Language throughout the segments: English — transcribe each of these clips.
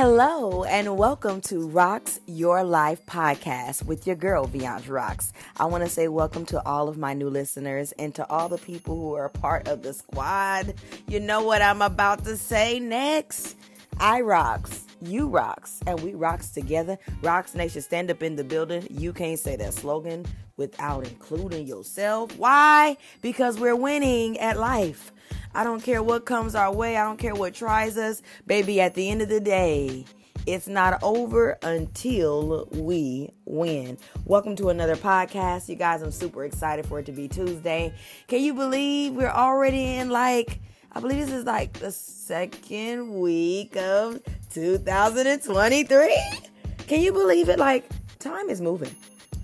Hello and welcome to Rocks Your Life podcast with your girl Viandra Rocks. I want to say welcome to all of my new listeners and to all the people who are part of the squad. You know what I'm about to say next? I rocks, you rocks, and we rocks together. Rocks Nation, stand up in the building. You can't say that slogan without including yourself. Why? Because we're winning at life. I don't care what comes our way. I don't care what tries us. Baby, at the end of the day, it's not over until we win. Welcome to another podcast. You guys, I'm super excited for it to be Tuesday. Can you believe we're already in like, I believe this is like the second week of 2023? Can you believe it? Like, time is moving.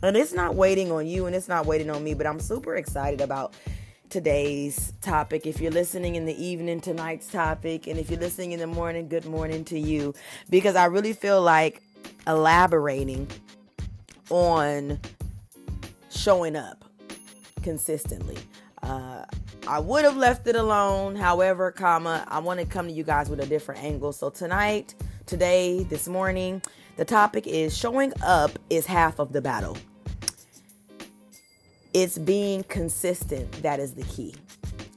And it's not waiting on you and it's not waiting on me, but I'm super excited about today's topic. If you're listening in the evening, tonight's topic. And if you're listening in the morning, good morning to you. Because I really feel like elaborating on showing up consistently. Uh, I would have left it alone. However, comma, I want to come to you guys with a different angle. So tonight, today, this morning, the topic is showing up is half of the battle. It's being consistent that is the key.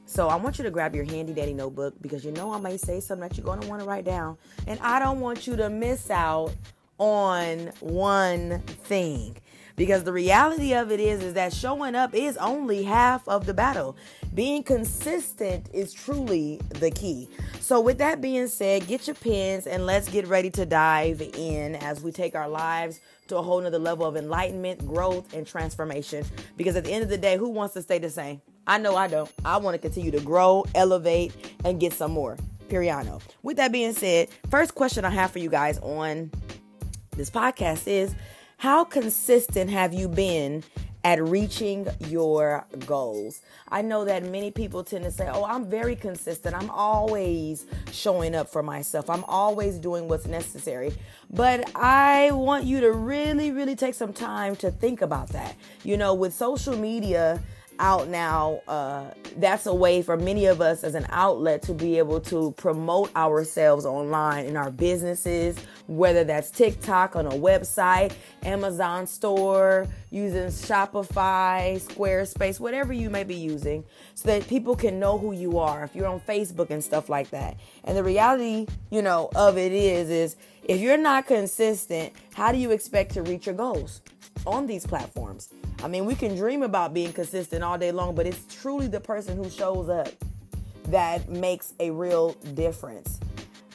So I want you to grab your handy dandy notebook because you know I may say something that you're going to want to write down. And I don't want you to miss out on one thing. Because the reality of it is is that showing up is only half of the battle. Being consistent is truly the key. So with that being said, get your pens and let's get ready to dive in as we take our lives to a whole nother level of enlightenment, growth, and transformation. Because at the end of the day, who wants to stay the same? I know I don't. I want to continue to grow, elevate, and get some more. Periano. With that being said, first question I have for you guys on this podcast is how consistent have you been at reaching your goals. I know that many people tend to say, Oh, I'm very consistent. I'm always showing up for myself. I'm always doing what's necessary. But I want you to really, really take some time to think about that. You know, with social media, out now, uh, that's a way for many of us as an outlet to be able to promote ourselves online in our businesses, whether that's TikTok on a website, Amazon store, using Shopify, Squarespace, whatever you may be using, so that people can know who you are. If you're on Facebook and stuff like that. And the reality, you know, of it is, is if you're not consistent, how do you expect to reach your goals on these platforms? I mean, we can dream about being consistent all day long, but it's truly the person who shows up that makes a real difference.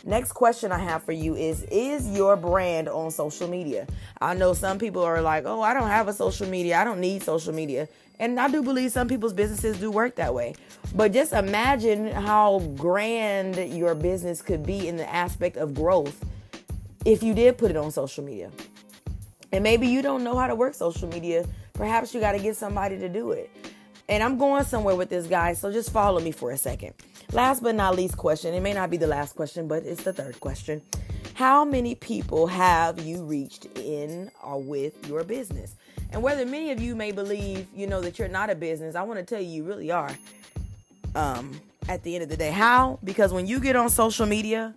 Next question I have for you is Is your brand on social media? I know some people are like, oh, I don't have a social media. I don't need social media. And I do believe some people's businesses do work that way. But just imagine how grand your business could be in the aspect of growth if you did put it on social media. And maybe you don't know how to work social media Perhaps you got to get somebody to do it. And I'm going somewhere with this guy, so just follow me for a second. Last but not least question, it may not be the last question, but it's the third question. How many people have you reached in or with your business? And whether many of you may believe, you know, that you're not a business, I want to tell you, you really are. Um, at the end of the day, how? Because when you get on social media,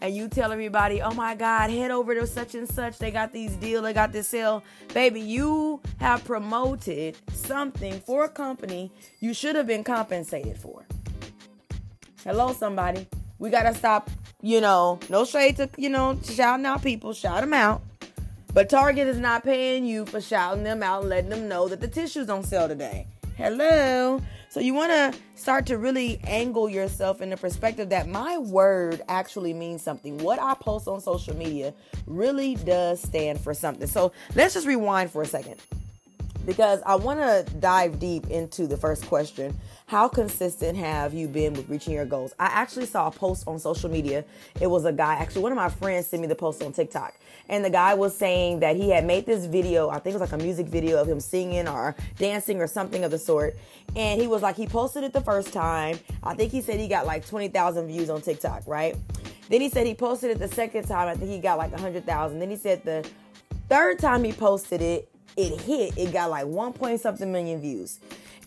and you tell everybody, oh my God, head over to such and such. They got these deal, they got this sale. Baby, you have promoted something for a company you should have been compensated for. Hello, somebody. We got to stop, you know, no shade to, you know, shouting out people, shout them out. But Target is not paying you for shouting them out and letting them know that the tissue's on sale today. Hello. So you want to start to really angle yourself in the perspective that my word actually means something. What I post on social media really does stand for something. So let's just rewind for a second because I want to dive deep into the first question. How consistent have you been with reaching your goals? I actually saw a post on social media. It was a guy, actually, one of my friends sent me the post on TikTok. And the guy was saying that he had made this video, I think it was like a music video of him singing or dancing or something of the sort. And he was like, he posted it the first time. I think he said he got like 20,000 views on TikTok, right? Then he said he posted it the second time. I think he got like 100,000. Then he said the third time he posted it, it hit, it got like one point something million views.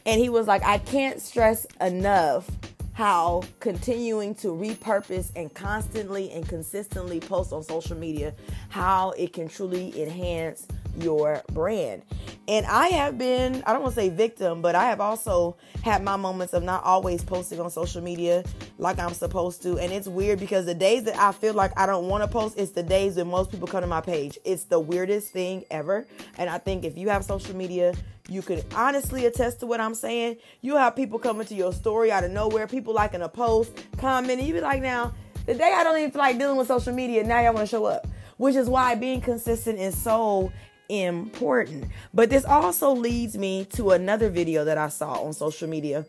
And he was like, I can't stress enough how continuing to repurpose and constantly and consistently post on social media how it can truly enhance your brand. And I have been, I don't want to say victim, but I have also had my moments of not always posting on social media like I'm supposed to. And it's weird because the days that I feel like I don't want to post, it's the days when most people come to my page. It's the weirdest thing ever. And I think if you have social media, you could honestly attest to what I'm saying. You have people coming to your story out of nowhere, people liking a post, commenting. You be like, now, today I don't even feel like dealing with social media, now y'all want to show up. Which is why being consistent is so important. But this also leads me to another video that I saw on social media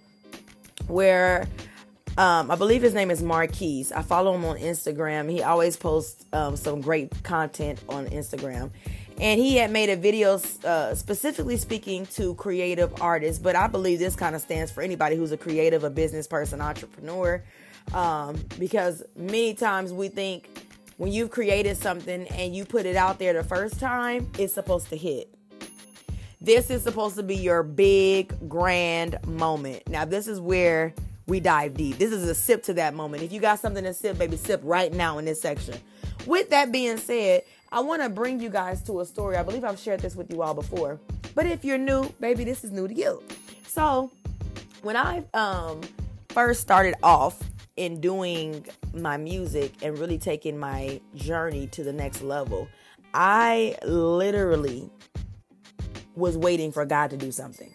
where um, I believe his name is Marquise. I follow him on Instagram. He always posts um, some great content on Instagram. And he had made a video uh, specifically speaking to creative artists, but I believe this kind of stands for anybody who's a creative, a business person, entrepreneur. Um, because many times we think when you've created something and you put it out there the first time, it's supposed to hit. This is supposed to be your big, grand moment. Now, this is where we dive deep. This is a sip to that moment. If you got something to sip, baby, sip right now in this section. With that being said, I want to bring you guys to a story. I believe I've shared this with you all before. But if you're new, baby, this is new to you. So, when I um, first started off in doing my music and really taking my journey to the next level, I literally was waiting for God to do something.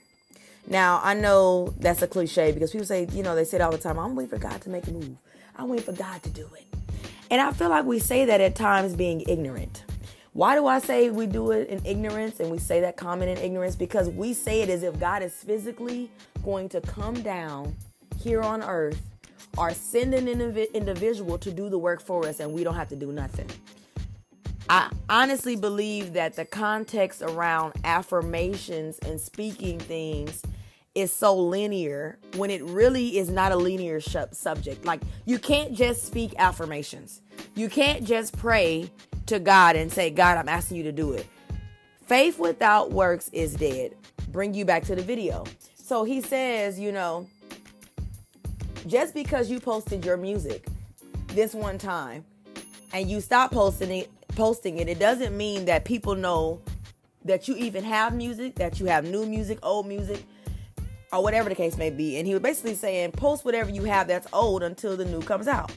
Now, I know that's a cliche because people say, you know, they say it all the time, I'm waiting for God to make a move. I'm waiting for God to do it. And I feel like we say that at times being ignorant. Why do I say we do it in ignorance and we say that comment in ignorance? Because we say it as if God is physically going to come down here on earth or send an individual to do the work for us and we don't have to do nothing. I honestly believe that the context around affirmations and speaking things is so linear when it really is not a linear sh- subject. Like, you can't just speak affirmations, you can't just pray to God and say, God, I'm asking you to do it. Faith without works is dead. Bring you back to the video. So he says, you know, just because you posted your music this one time and you stop posting it posting it it doesn't mean that people know that you even have music that you have new music old music or whatever the case may be and he was basically saying post whatever you have that's old until the new comes out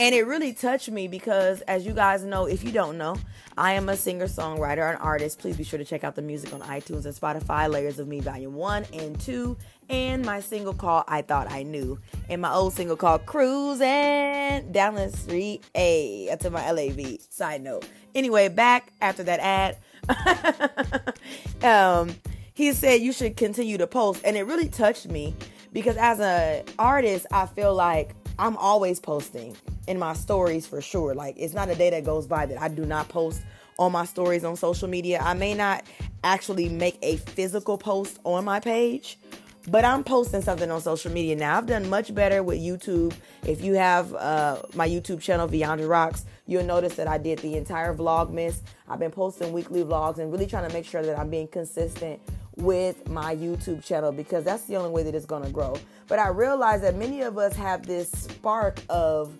and it really touched me because, as you guys know, if you don't know, I am a singer, songwriter, and artist. Please be sure to check out the music on iTunes and Spotify, Layers of Me Volume 1 and 2, and my single called I Thought I Knew, and my old single called Cruising Down the Street A. That's in my LAV. Side note. Anyway, back after that ad. um, he said you should continue to post, and it really touched me because as an artist, I feel like I'm always posting in my stories for sure. Like it's not a day that goes by that I do not post on my stories on social media. I may not actually make a physical post on my page, but I'm posting something on social media now. I've done much better with YouTube. If you have uh, my YouTube channel, Beyond Rocks, you'll notice that I did the entire Vlogmas. I've been posting weekly vlogs and really trying to make sure that I'm being consistent with my YouTube channel because that's the only way that it's going to grow. But I realize that many of us have this spark of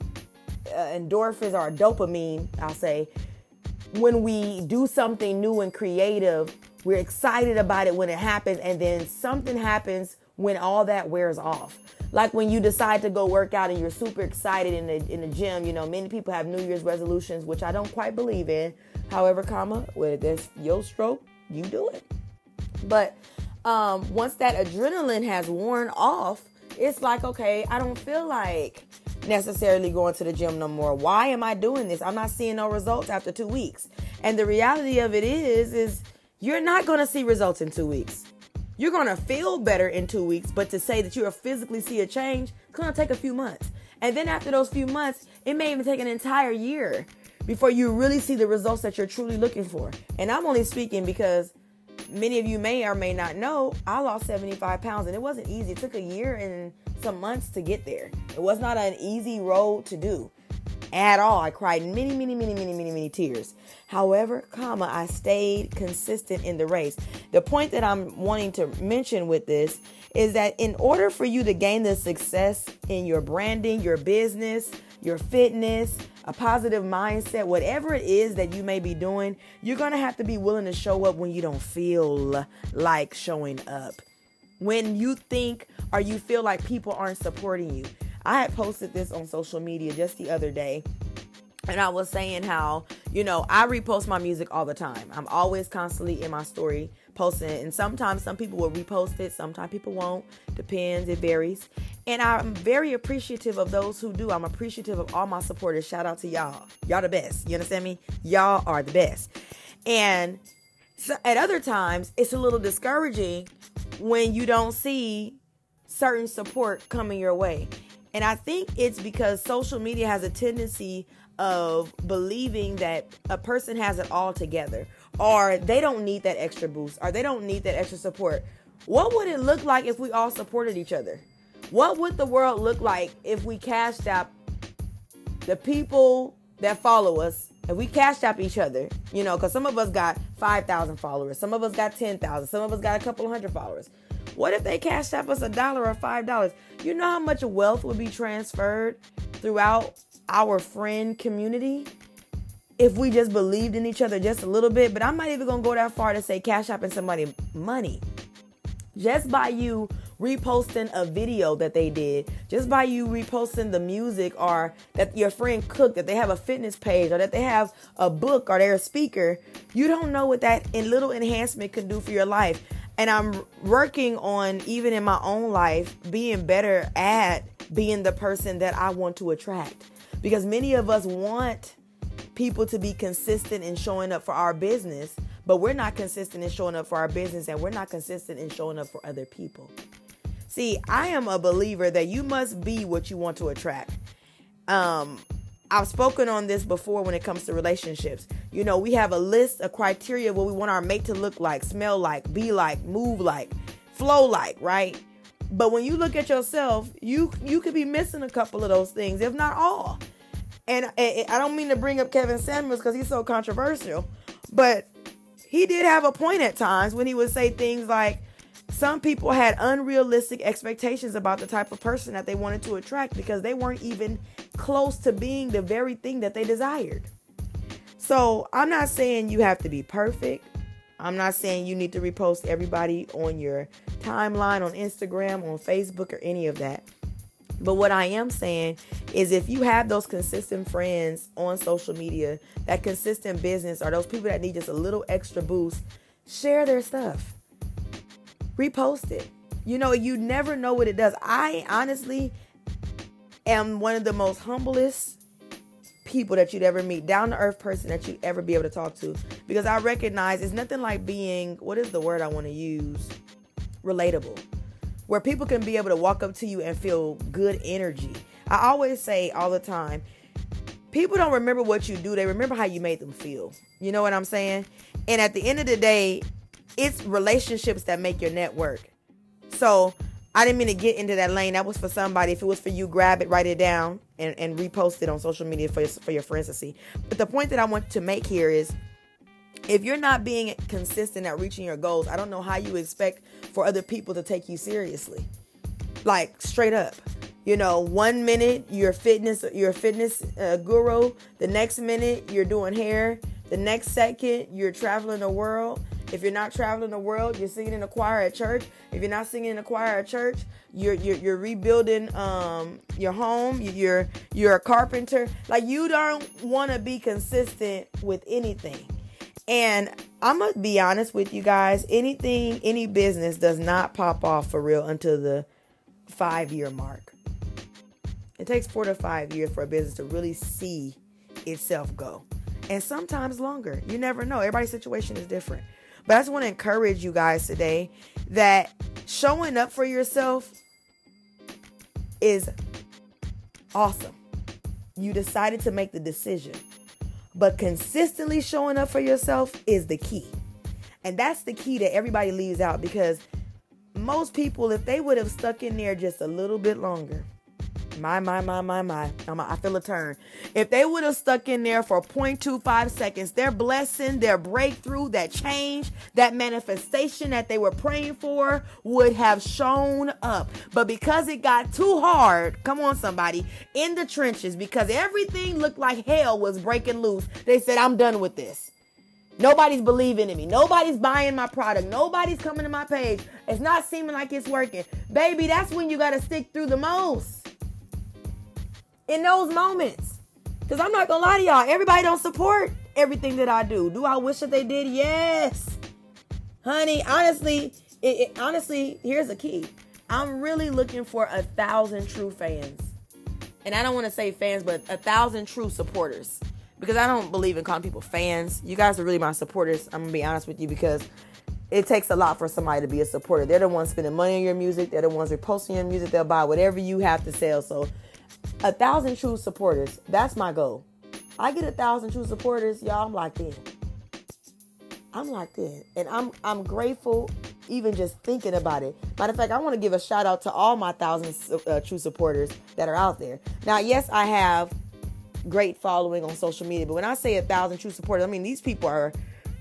uh, endorphins or dopamine, I'll say, when we do something new and creative, we're excited about it when it happens, and then something happens when all that wears off. Like when you decide to go work out and you're super excited in the in the gym. You know, many people have New Year's resolutions, which I don't quite believe in. However, comma, with this your stroke, you do it. But um, once that adrenaline has worn off, it's like, okay, I don't feel like necessarily going to the gym no more. Why am I doing this? I'm not seeing no results after two weeks. And the reality of it is, is you're not going to see results in two weeks. You're going to feel better in two weeks, but to say that you'll physically see a change, it's going to take a few months. And then after those few months, it may even take an entire year before you really see the results that you're truly looking for. And I'm only speaking because many of you may or may not know, I lost 75 pounds and it wasn't easy. It took a year and some months to get there. It was not an easy road to do. at all. I cried many, many, many, many, many, many tears. However, comma, I stayed consistent in the race. The point that I'm wanting to mention with this is that in order for you to gain the success in your branding, your business, your fitness, a positive mindset, whatever it is that you may be doing, you're going to have to be willing to show up when you don't feel like showing up. When you think or you feel like people aren't supporting you. I had posted this on social media just the other day. And I was saying how, you know, I repost my music all the time. I'm always constantly in my story posting it. And sometimes some people will repost it, sometimes people won't. Depends, it varies. And I'm very appreciative of those who do. I'm appreciative of all my supporters. Shout out to y'all. Y'all the best. You understand me? Y'all are the best. And so at other times, it's a little discouraging when you don't see certain support coming your way. And I think it's because social media has a tendency of believing that a person has it all together or they don't need that extra boost or they don't need that extra support. What would it look like if we all supported each other? What would the world look like if we cashed out the people that follow us if we cashed out each other, you know, because some of us got 5,000 followers, some of us got 10,000, some of us got a couple hundred followers. What if they cashed out us a dollar or five dollars? You know how much wealth would be transferred throughout our friend community if we just believed in each other just a little bit. But I'm not even gonna go that far to say cash out somebody money. Just by you reposting a video that they did, just by you reposting the music or that your friend cooked, that they have a fitness page or that they have a book or they're a speaker, you don't know what that little enhancement can do for your life and I'm working on even in my own life being better at being the person that I want to attract because many of us want people to be consistent in showing up for our business but we're not consistent in showing up for our business and we're not consistent in showing up for other people see I am a believer that you must be what you want to attract um I've spoken on this before when it comes to relationships. You know, we have a list of criteria what we want our mate to look like, smell like, be like, move like, flow like, right? But when you look at yourself, you you could be missing a couple of those things, if not all. And I, I don't mean to bring up Kevin Samuels because he's so controversial, but he did have a point at times when he would say things like, some people had unrealistic expectations about the type of person that they wanted to attract because they weren't even close to being the very thing that they desired. So I'm not saying you have to be perfect. I'm not saying you need to repost everybody on your timeline on Instagram, on Facebook, or any of that. But what I am saying is if you have those consistent friends on social media, that consistent business, or those people that need just a little extra boost, share their stuff. Repost it. You know, you never know what it does. I honestly am one of the most humblest people that you'd ever meet, down to earth person that you'd ever be able to talk to. Because I recognize it's nothing like being, what is the word I want to use? Relatable. Where people can be able to walk up to you and feel good energy. I always say all the time, people don't remember what you do, they remember how you made them feel. You know what I'm saying? And at the end of the day, it's relationships that make your network. So I didn't mean to get into that lane. That was for somebody. If it was for you, grab it, write it down, and, and repost it on social media for your, for your friends to see. But the point that I want to make here is if you're not being consistent at reaching your goals, I don't know how you expect for other people to take you seriously. Like straight up. You know, one minute you're fitness you're a fitness uh, guru, the next minute you're doing hair, the next second you're traveling the world, if you're not traveling the world, you're singing in a choir at church. If you're not singing in a choir at church, you're you're, you're rebuilding um, your home. You're you're a carpenter. Like you don't want to be consistent with anything. And I'm gonna be honest with you guys. Anything, any business does not pop off for real until the five year mark. It takes four to five years for a business to really see itself go. And sometimes longer. You never know. Everybody's situation is different. But I just want to encourage you guys today that showing up for yourself is awesome. You decided to make the decision. But consistently showing up for yourself is the key. And that's the key that everybody leaves out because most people, if they would have stuck in there just a little bit longer, My, my, my, my, my. I feel a turn. If they would have stuck in there for 0.25 seconds, their blessing, their breakthrough, that change, that manifestation that they were praying for would have shown up. But because it got too hard, come on, somebody, in the trenches, because everything looked like hell was breaking loose, they said, I'm done with this. Nobody's believing in me. Nobody's buying my product. Nobody's coming to my page. It's not seeming like it's working. Baby, that's when you got to stick through the most. In those moments. Because I'm not going to lie to y'all. Everybody don't support everything that I do. Do I wish that they did? Yes. Honey, honestly, it, it, honestly, here's the key. I'm really looking for a thousand true fans. And I don't want to say fans, but a thousand true supporters because I don't believe in calling people fans. You guys are really my supporters. I'm gonna be honest with you because it takes a lot for somebody to be a supporter. They're the ones spending money on your music. They're the ones reposting your music. They'll buy whatever you have to sell. So, a thousand true supporters. That's my goal. I get a thousand true supporters, y'all. I'm locked in. I'm locked in, and I'm I'm grateful even just thinking about it. Matter of fact, I want to give a shout out to all my thousand uh, true supporters that are out there. Now, yes, I have great following on social media. But when I say a thousand true supporters, I mean these people are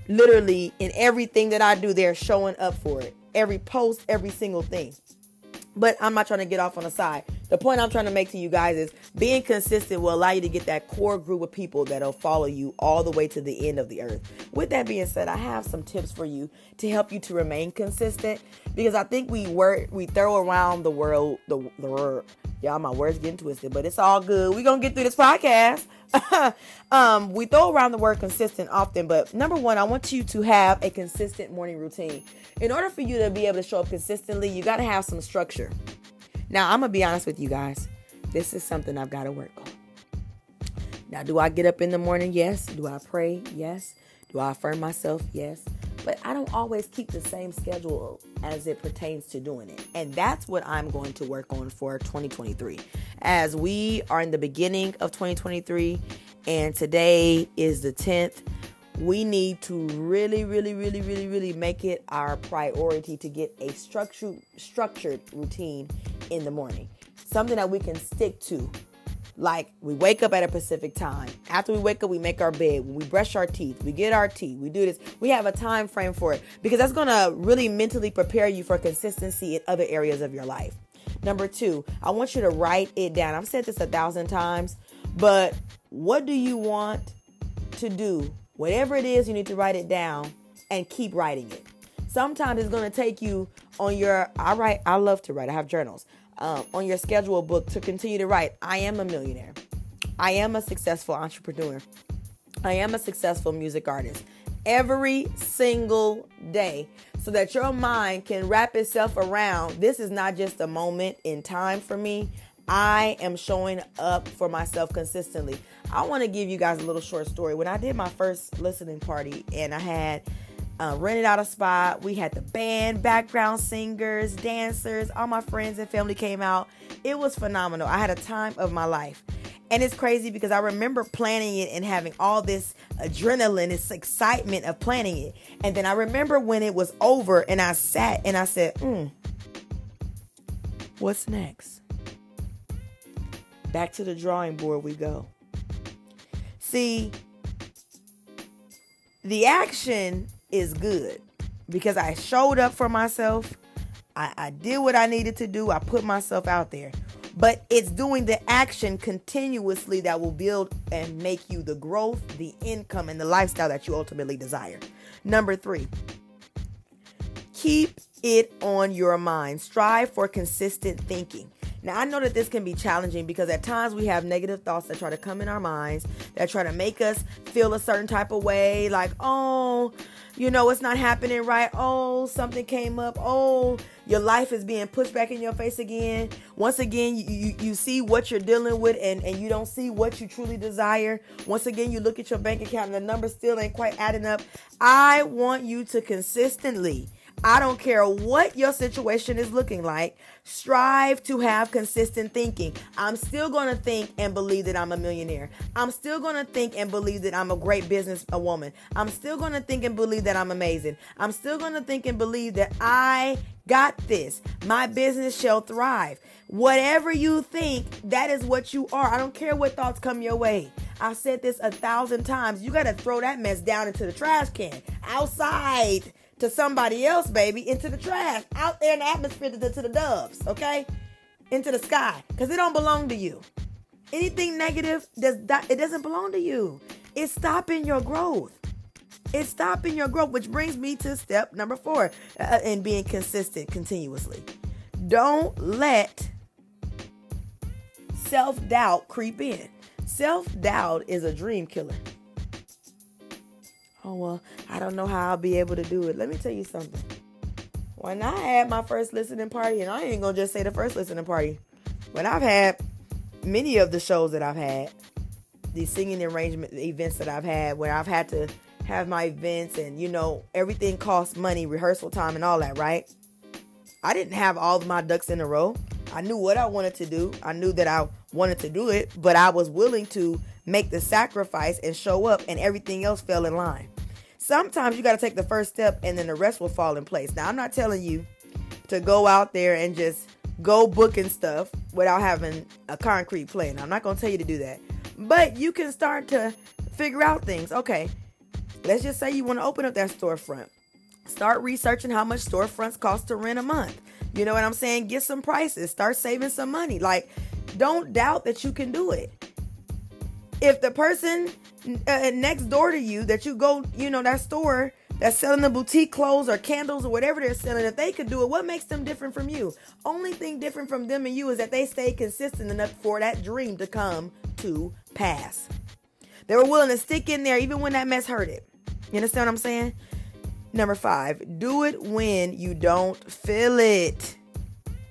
literally in everything that I do, they're showing up for it. Every post, every single thing. But I'm not trying to get off on a side. The point I'm trying to make to you guys is being consistent will allow you to get that core group of people that'll follow you all the way to the end of the earth. With that being said, I have some tips for you to help you to remain consistent because I think we work we throw around the world the, the Y'all, my words getting twisted, but it's all good. We're gonna get through this podcast. um, we throw around the word consistent often, but number one, I want you to have a consistent morning routine. In order for you to be able to show up consistently, you gotta have some structure. Now, I'm gonna be honest with you guys. This is something I've got to work on. Now, do I get up in the morning? Yes. Do I pray? Yes. Do I affirm myself? Yes but I don't always keep the same schedule as it pertains to doing it. And that's what I'm going to work on for 2023. As we are in the beginning of 2023 and today is the 10th, we need to really really really really really make it our priority to get a structured structured routine in the morning. Something that we can stick to like we wake up at a specific time. After we wake up, we make our bed. We brush our teeth, we get our tea. We do this. We have a time frame for it because that's to really mentally prepare you for consistency in other areas of your life. Number two, I want you to write it down. I've said this a thousand times, but what do you want to do? Whatever it is, you need to write it down and keep writing it. Sometimes it's going to take you on your. I write. I love to write. I have journals um, on your schedule book to continue to write I am a millionaire. I am a successful entrepreneur. I am a successful music artist every single day so that your mind can wrap itself around this is not just a moment in time for me. I am showing up for myself consistently. I want to give you guys a little short story. When I did my first listening party and I had uh, rented out a spot. We had the band, background singers, dancers. All my friends and family came out. It was phenomenal. I had a time of my life. And it's crazy because I remember planning it and having all this adrenaline, this excitement of planning it. And then I remember when it was over and I sat and I said, hmm, what's next? Back to the drawing board we go. See, the action is good because I showed up for myself. I, I did what I needed to do. I put myself out there. But it's doing the action continuously that will build and make you the growth, the income, and the lifestyle that you ultimately desire. Number three, keep it on your mind. Strive for consistent thinking. Now, I know that this can be challenging because at times we have negative thoughts that try to come in our minds that try to make us feel a certain type of way, like, oh, you know, it's not happening right. Oh, something came up. Oh, your life is being pushed back in your face again. Once again, you, you, you see what you're dealing with and, and you don't see what you truly desire. Once again, you look at your bank account and the numbers still ain't quite adding up. I want you to consistently I don't care what your situation is looking like. Strive to have consistent thinking. I'm still going to think and believe that I'm a millionaire. I'm still going to think and believe that I'm a great business a woman. I'm still going to think and believe that I'm amazing. I'm still going to think and believe that I got this. My business shall thrive. Whatever you think, that is what you are. I don't care what thoughts come your way. I've said this a thousand times. You got to throw that mess down into the trash can outside to somebody else, baby, into the trash, out there in the atmosphere to the, to the doves, okay? Into the sky, because it don't belong to you. Anything negative does that it doesn't belong to you. It's stopping your growth. It's stopping your growth, which brings me to step number four uh, in being consistent continuously. Don't let self doubt creep in. Self doubt is a dream killer oh well i don't know how i'll be able to do it. Let me tell you something. When i had my first listening party and i ain't gonna just say the first listening party when i've had many of the shows that i've had the singing arrangement events that i've had where i've had to have my events and you know everything costs money rehearsal time and all that right? I didn't have all of my ducks in a row. I knew what i wanted to do. I knew that i wanted to do it but i was willing to make the sacrifice and show up and everything else fell in line sometimes you got to take the first step and then the rest will fall in place. Now, I'm not telling you to go out there and just go booking stuff without having a concrete plan. I'm not going to tell you to do that. But you can start to figure out things. Okay, let's just say you want to open up that storefront. Start researching how much storefronts cost to rent a month. You know what I'm saying? Get some prices. Start saving some money. Like, don't doubt that you can do it. If the person uh, next door to you that you go, you know, that store that's selling the boutique clothes or candles or whatever they're selling, if they could do it, what makes them different from you? Only thing different from them and you is that they stay consistent enough for that dream to come to pass. They were willing to stick in there even when that mess hurted. You understand what I'm saying? Number five, do it when you don't feel it.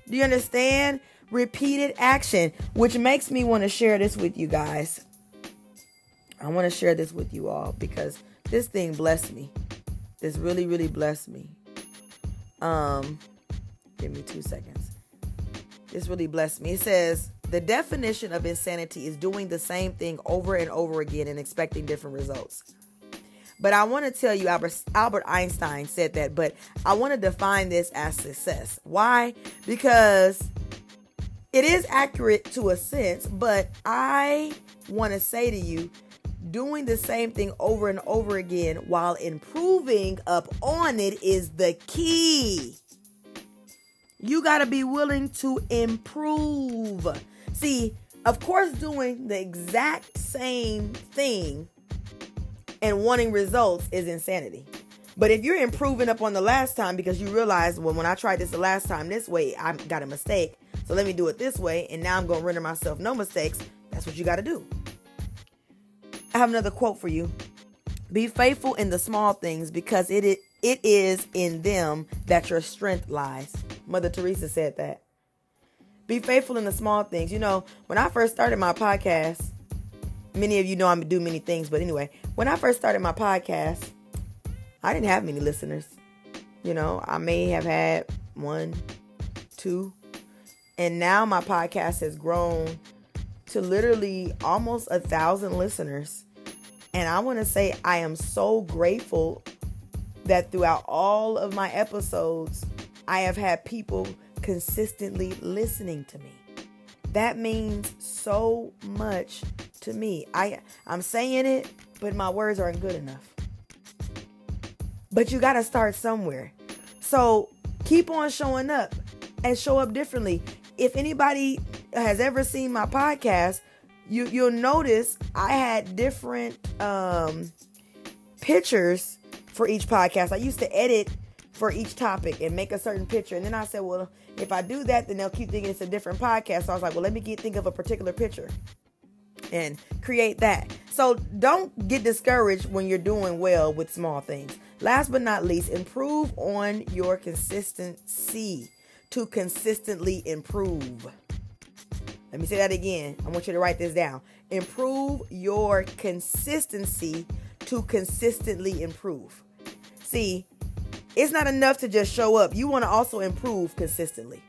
Do you understand? Repeated action, which makes me want to share this with you guys. I want to share this with you all because this thing blessed me. This really, really blessed me. Um, give me two seconds. This really blessed me. It says the definition of insanity is doing the same thing over and over again and expecting different results. But I want to tell you, Albert, Albert Einstein said that, but I want to define this as success. Why? Because it is accurate to a sense, but I want to say to you doing the same thing over and over again while improving up on it is the key. You got to be willing to improve. See, of course, doing the exact same thing and wanting results is insanity. But if you're improving up on the last time because you realize, well, when I tried this the last time this way, I got a mistake. So let me do it this way. And now I'm going to render myself no mistakes. That's what you got to do. I have another quote for you. Be faithful in the small things because it is, it is in them that your strength lies. Mother Teresa said that. Be faithful in the small things. You know, when I first started my podcast, many of you know I do many things, but anyway, when I first started my podcast, I didn't have many listeners. You know, I may have had one, two, and now my podcast has grown to literally almost a thousand listeners. And I want to say I am so grateful that throughout all of my episodes, I have had people consistently listening to me. That means so much to me. I I'm saying it, but my words aren't good enough. But you got to start somewhere. So, keep on showing up and show up differently. If anybody has ever seen my podcast, you you'll notice I had different um, pictures for each podcast. I used to edit for each topic and make a certain picture, and then I said, well, if I do that, then they'll keep thinking it's a different podcast. So I was like, well, let me get, think of a particular picture and create that. So don't get discouraged when you're doing well with small things. Last but not least, improve on your consistency to consistently improve. Let me say that again. I want you to write this down. Improve your consistency to consistently improve. See, It's not enough to just show up. You want to also improve consistently.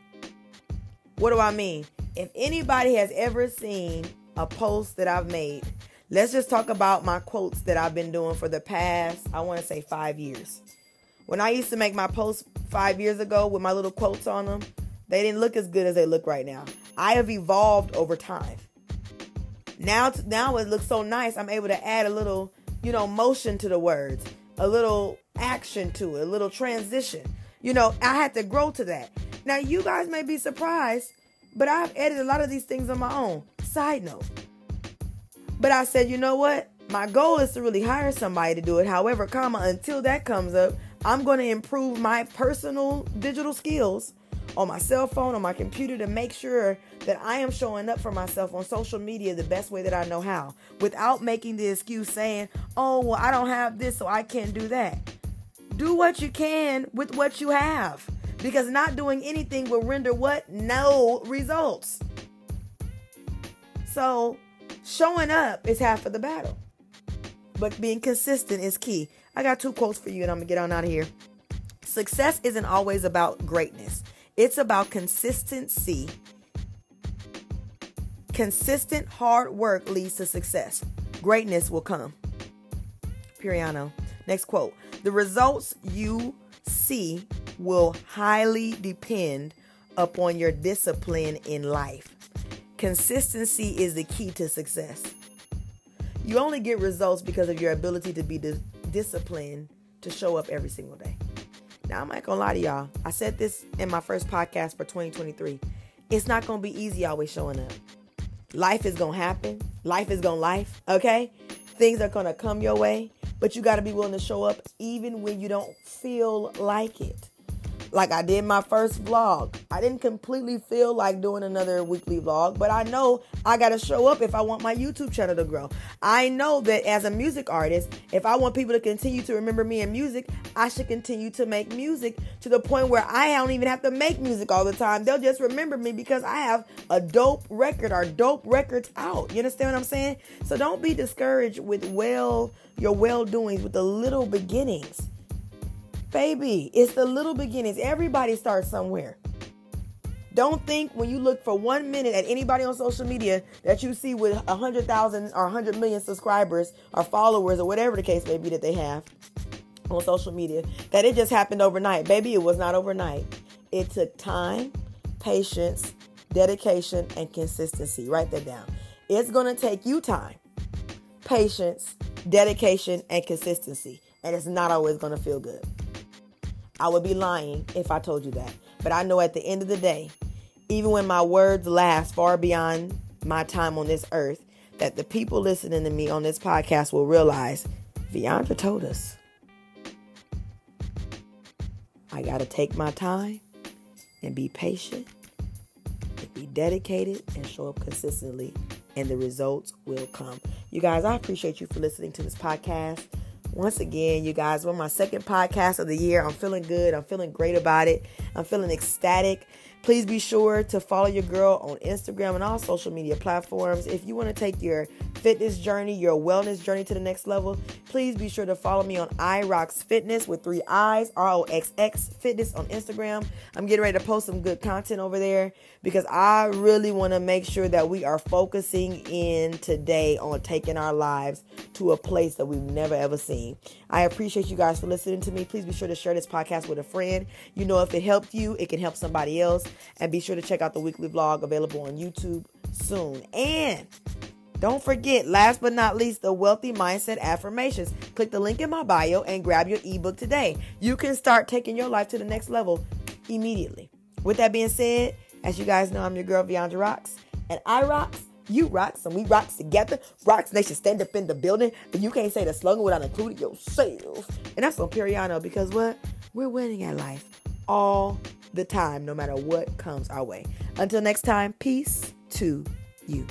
What do I mean? If anybody has ever seen a post that I've made, let's just talk about my quotes that I've been doing for the past, I want to say five years. When I used to make my posts five years ago with my little quotes on them, they didn't look as good as they look right now. I have evolved over time. Now, now it looks so nice. I'm able to add a little, you know, motion to the words, a little action to it, a little transition. You know, I had to grow to that. Now, you guys may be surprised, but I've edited a lot of these things on my own. Side note. But I said, you know what? My goal is to really hire somebody to do it. However, comma, until that comes up, I'm going to improve my personal digital skills on my cell phone, on my computer to make sure that I am showing up for myself on social media the best way that I know how without making the excuse saying, oh, well, I don't have this, so I can't do that. Do what you can with what you have because not doing anything will render what? No results. So, showing up is half of the battle, but being consistent is key. I got two quotes for you, and I'm gonna get on out of here. Success isn't always about greatness. It's about consistency. Consistent hard work leads to success. Greatness will come. Piriano. Next quote. The results you see will highly depend upon your discipline in life. Consistency is the key to success. You only get results because of your ability to be di- disciplined to show up every single day. Now, I'm not gonna lie to y'all. I said this in my first podcast for 2023. It's not gonna be easy always showing up. Life is gonna happen. Life is gonna life, okay? Things are gonna come your way, but you gotta be willing to show up even when you don't feel like it like I did my first vlog. I didn't completely feel like doing another weekly vlog, but I know I got to show up if I want my YouTube channel to grow. I know that as a music artist, if I want people to continue to remember me in music, I should continue to make music to the point where I don't even have to make music all the time. They'll just remember me because I have a dope record or dope records out. You understand what I'm saying? So don't be discouraged with well your well doings with the little beginnings Baby, it's the little beginnings. Everybody starts somewhere. Don't think when you look for one minute at anybody on social media that you see with 100,000 or 100 million subscribers or followers or whatever the case may be that they have on social media that it just happened overnight. Baby, it was not overnight. It took time, patience, dedication, and consistency. Write that down. It's going to take you time, patience, dedication, and consistency. And it's not always going to feel good. I would be lying if I told you that. But I know at the end of the day, even when my words last far beyond my time on this earth, that the people listening to me on this podcast will realize Viandra told us. I got to take my time and be patient and be dedicated and show up consistently, and the results will come. You guys, I appreciate you for listening to this podcast. Once again, you guys, we're my second podcast of the year. I'm feeling good. I'm feeling great about it. I'm feeling ecstatic. Please be sure to follow your girl on Instagram and all social media platforms. If you want to take your fitness journey, your wellness journey to the next level, please be sure to follow me on iRocks Fitness with three I's, R O X X Fitness on Instagram. I'm getting ready to post some good content over there because I really want to make sure that we are focusing in today on taking our lives to a place that we've never ever seen. I appreciate you guys for listening to me. Please be sure to share this podcast with a friend. You know, if it helped you, it can help somebody else. And be sure to check out the weekly vlog available on YouTube soon. And don't forget, last but not least, the Wealthy Mindset Affirmations. Click the link in my bio and grab your ebook today. You can start taking your life to the next level immediately. With that being said, as you guys know, I'm your girl, Viandra Rocks, and I rocks, you rocks, and we rocks together. Rocks Nation stand up in the building, but you can't say the slogan without including yourself. And that's on Piriano because what? We're winning at life all the time, no matter what comes our way. Until next time, peace to you.